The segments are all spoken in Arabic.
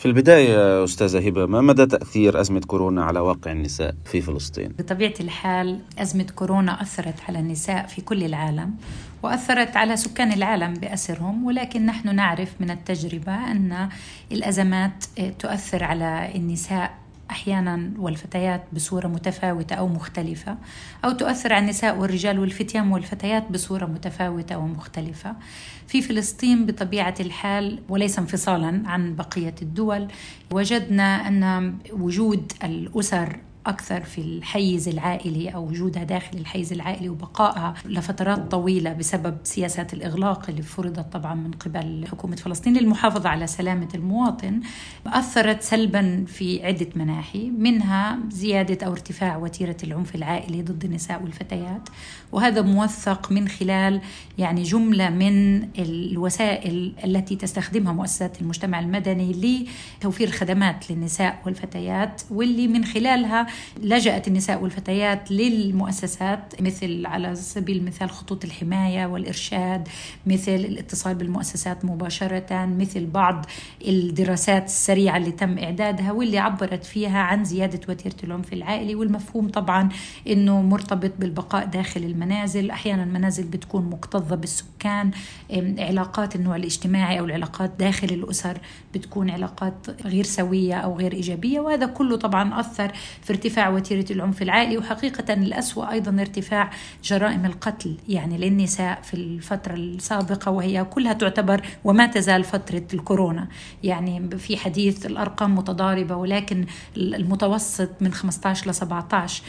في البداية أستاذة هبة ما مدى تأثير أزمة كورونا على واقع النساء في فلسطين؟ بطبيعة الحال أزمة كورونا أثرت على النساء في كل العالم وأثرت على سكان العالم بأسرهم ولكن نحن نعرف من التجربة أن الأزمات تؤثر على النساء أحيانا والفتيات بصورة متفاوتة أو مختلفة أو تؤثر على النساء والرجال والفتيان والفتيات بصورة متفاوتة ومختلفه في فلسطين بطبيعة الحال وليس انفصالا عن بقية الدول وجدنا أن وجود الأسر أكثر في الحيز العائلي أو وجودها داخل الحيز العائلي وبقائها لفترات طويلة بسبب سياسات الإغلاق اللي فرضت طبعا من قبل حكومة فلسطين للمحافظة على سلامة المواطن أثرت سلبا في عدة مناحي منها زيادة أو ارتفاع وتيرة العنف العائلي ضد النساء والفتيات وهذا موثق من خلال يعني جملة من الوسائل التي تستخدمها مؤسسات المجتمع المدني لتوفير خدمات للنساء والفتيات واللي من خلالها لجأت النساء والفتيات للمؤسسات مثل على سبيل المثال خطوط الحماية والإرشاد مثل الاتصال بالمؤسسات مباشرة مثل بعض الدراسات السريعة اللي تم إعدادها واللي عبرت فيها عن زيادة وتيرة العنف العائلي والمفهوم طبعا أنه مرتبط بالبقاء داخل المنازل. أحيانا المنازل بتكون مكتظة بالسكان. علاقات النوع الاجتماعي أو العلاقات داخل الأسر بتكون علاقات غير سوية أو غير إيجابية وهذا كله طبعا أثر في ارتفاع وتيرة العنف العائلي وحقيقة الأسوأ أيضا ارتفاع جرائم القتل. يعني للنساء في الفترة السابقة وهي كلها تعتبر وما تزال فترة الكورونا. يعني في حديث الأرقام متضاربة ولكن المتوسط من 15 ل 17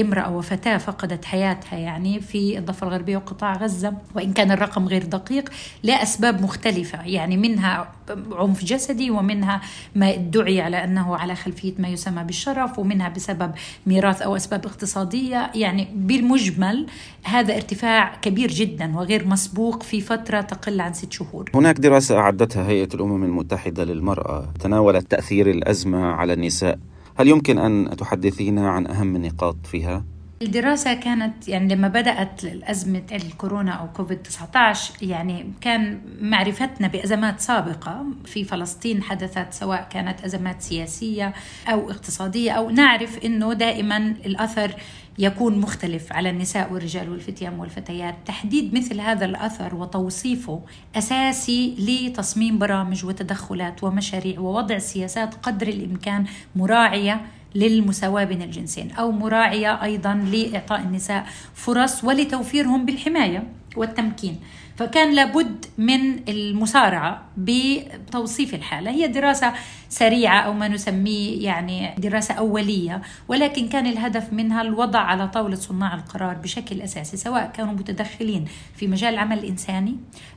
امرأة وفتاة فقدت حياتها. يعني في الضفة الغربية وقطاع غزة وإن كان الرقم غير دقيق لأسباب مختلفة. يعني منها عنف جسدي ومنها ما ادعي على أنه على خلفية ما يسمى بالشرف ومنها بسبب ميراث أو أسباب اقتصادية يعني بالمجمل هذا ارتفاع كبير جدا وغير مسبوق في فترة تقل عن ست شهور هناك دراسة أعدتها هيئة الأمم المتحدة للمرأة تناولت تأثير الأزمة على النساء هل يمكن أن تحدثينا عن أهم النقاط فيها؟ الدراسة كانت يعني لما بدأت أزمة الكورونا أو كوفيد 19 يعني كان معرفتنا بأزمات سابقة. في فلسطين حدثت سواء كانت أزمات سياسية أو اقتصادية أو نعرف أنه دائما الأثر يكون مختلف على النساء والرجال والفتيان والفتيات. تحديد مثل هذا الأثر وتوصيفه أساسي لتصميم برامج وتدخلات ومشاريع ووضع سياسات قدر الإمكان مراعية للمساواة بين الجنسين أو مراعية أيضا لإعطاء النساء فرص ولتوفيرهم بالحماية والتمكين. فكان لابد من المسارعة بتوصيف الحالة. هي دراسة سريعة أو ما نسميه يعني دراسة أولية ولكن كان الهدف منها الوضع على طاولة صناع القرار بشكل أساسي سواء كانوا متدخلين في مجال العمل الإنساني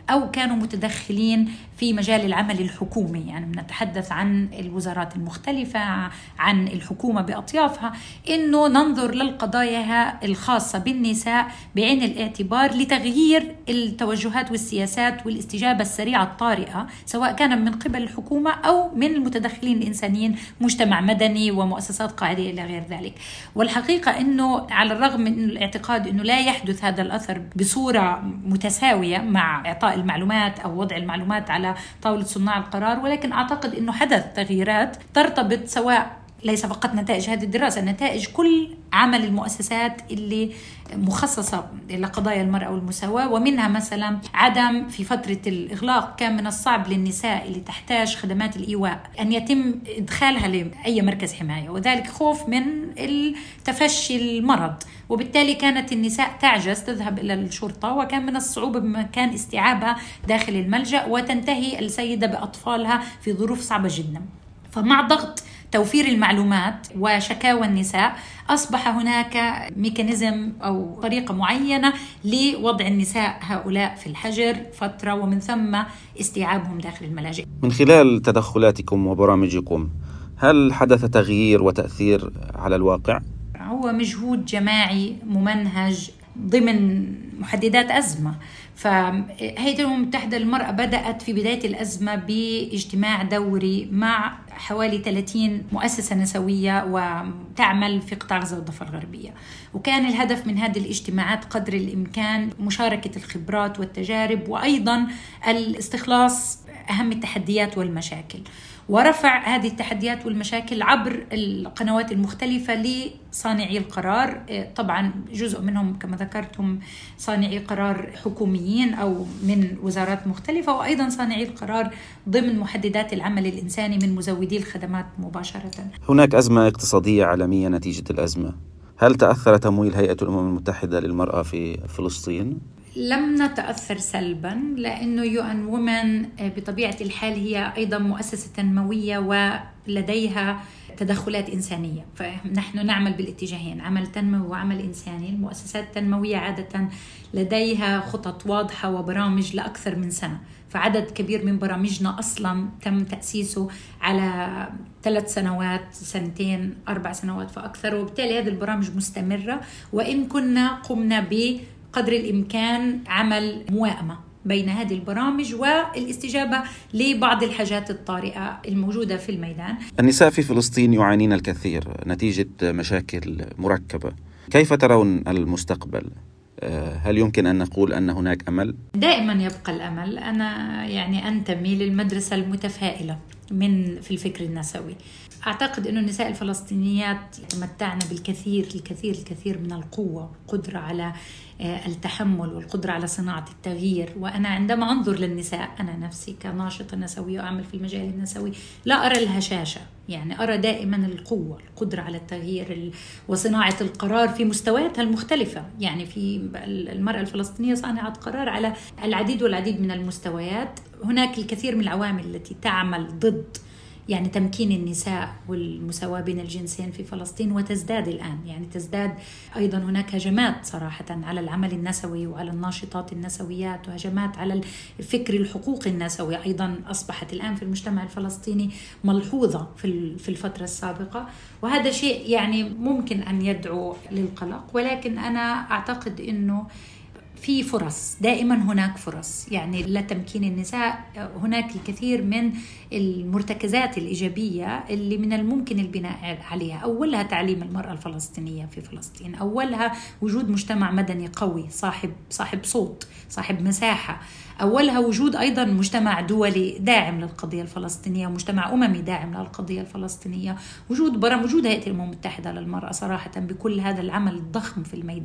أو كانوا متدخلين في مجال العمل الحكومي. يعني بنتحدث عن الوزارات المختلفة عن الحكومة بأطيافها إنه ننظر للقضايا الخاصة بالنساء بعين الاعتبار لتغيير التوجهات والسياسات والاستجابة السريعة الطارئة سواء كان من قبل الحكومة أو من المتدخلين الإنسانيين مجتمع مدني ومؤسسات قاعدة إلى غير ذلك. والحقيقة أنه على الرغم من الاعتقاد أنه لا يحدث هذا الأثر بصورة متساوية مع إعطاء المعلومات أو وضع المعلومات على طاولة صناع القرار ولكن أعتقد أنه حدث تغييرات ترتبط سواء ليس فقط نتائج هذه الدراسة نتائج كل عمل المؤسسات اللي مخصصة لقضايا المرأة والمساواة ومنها مثلا عدم في فترة الإغلاق كان من الصعب للنساء اللي تحتاج خدمات الإيواء أن يتم إدخالها لأي مركز حماية وذلك خوف من تفشي المرض. وبالتالي كانت النساء تعجز تذهب إلى الشرطة وكان من الصعوبة بمكان استيعابها داخل الملجأ وتنتهي السيدة بأطفالها في ظروف صعبة جدا. فمع ضغط توفير المعلومات وشكاوى النساء أصبح هناك ميكانيزم أو طريقة معينة لوضع النساء هؤلاء في الحجر فترة ومن ثم استيعابهم داخل الملاجئ. من خلال تدخلاتكم وبرامجكم هل حدث تغيير وتأثير على الواقع؟ هو مجهود جماعي ممنهج ضمن محددات أزمة فهيئة الأمم المتحدة للمرأة بدأت في بداية الأزمة باجتماع دوري مع حوالي 30 مؤسسة نسوية وتعمل في قطاع غزة والضفة الغربية. وكان الهدف من هذه الاجتماعات قدر الإمكان مشاركة الخبرات والتجارب وأيضا الاستخلاص أهم التحديات والمشاكل. ورفع هذه التحديات والمشاكل عبر القنوات المختلفة لصانعي القرار. طبعا جزء منهم كما ذكرتم صانعي قرار حكوميين أو من وزارات مختلفة وأيضا صانعي القرار ضمن محددات العمل الإنساني من مزودي الخدمات مباشرة. هناك أزمة اقتصادية عالمية نتيجة الأزمة. هل تأثر تمويل هيئة الأمم المتحدة للمرأة في فلسطين؟ لم نتأثر سلبا لأنه يو أن وومن بطبيعة الحال هي أيضا مؤسسة تنموية ولديها تدخلات إنسانية. فنحن نعمل بالاتجاهين عمل تنموي وعمل إنساني. المؤسسات التنموية عادة لديها خطط واضحة وبرامج لأكثر من سنة. فعدد كبير من برامجنا أصلا تم تأسيسه على ثلاث سنوات سنتين أربع سنوات فأكثر. وبالتالي هذه البرامج مستمرة. وإن كنا قمنا ب قدر الإمكان عمل موائمه بين هذه البرامج والاستجابة لبعض الحاجات الطارئة الموجودة في الميدان. النساء في فلسطين يعانين الكثير نتيجة مشاكل مركبة. كيف ترون المستقبل؟ آه، هل يمكن أن نقول أن هناك أمل؟ دائما يبقى الأمل، أنا يعني أنتمي للمدرسة المتفائلة من في الفكر النسوي. أعتقد إنه النساء الفلسطينيات يتمتعن بالكثير الكثير الكثير من القوة والقدره على آه، التحمل والقدرة على صناعة التغيير. وأنا عندما أنظر للنساء أنا نفسي كناشطة نسوية وأعمل في المجال النسوي لا أرى الهشاشة. يعني أرى دائما القوة القدرة على التغيير وصناعة القرار في مستوياتها المختلفة. يعني في المرأة الفلسطينية صانعة قرار على العديد والعديد من المستويات. هناك الكثير من العوامل التي تعمل ضد يعني تمكين النساء والمساواة بين الجنسين في فلسطين وتزداد الآن. يعني تزداد أيضا هناك هجمات صراحة على العمل النسوي وعلى الناشطات النسويات وهجمات على الفكر الحقوقي النسوي. أيضا أصبحت الآن في المجتمع الفلسطيني ملحوظة في الفترة السابقة. وهذا شيء يعني ممكن أن يدعو للقلق. ولكن أنا أعتقد أنه في فرص دائما هناك فرص. يعني لتمكين النساء هناك الكثير من المرتكزات الإيجابية اللي من الممكن البناء عليها. أولها تعليم المرأة الفلسطينية في فلسطين. أولها وجود مجتمع مدني قوي صاحب صاحب صوت صاحب مساحة. أولها وجود أيضا مجتمع دولي داعم للقضية الفلسطينية ومجتمع أممي داعم للقضية الفلسطينية. وجود برامج وجود هيئة الأمم المتحدة للمرأة صراحة بكل هذا العمل الضخم في الميدان.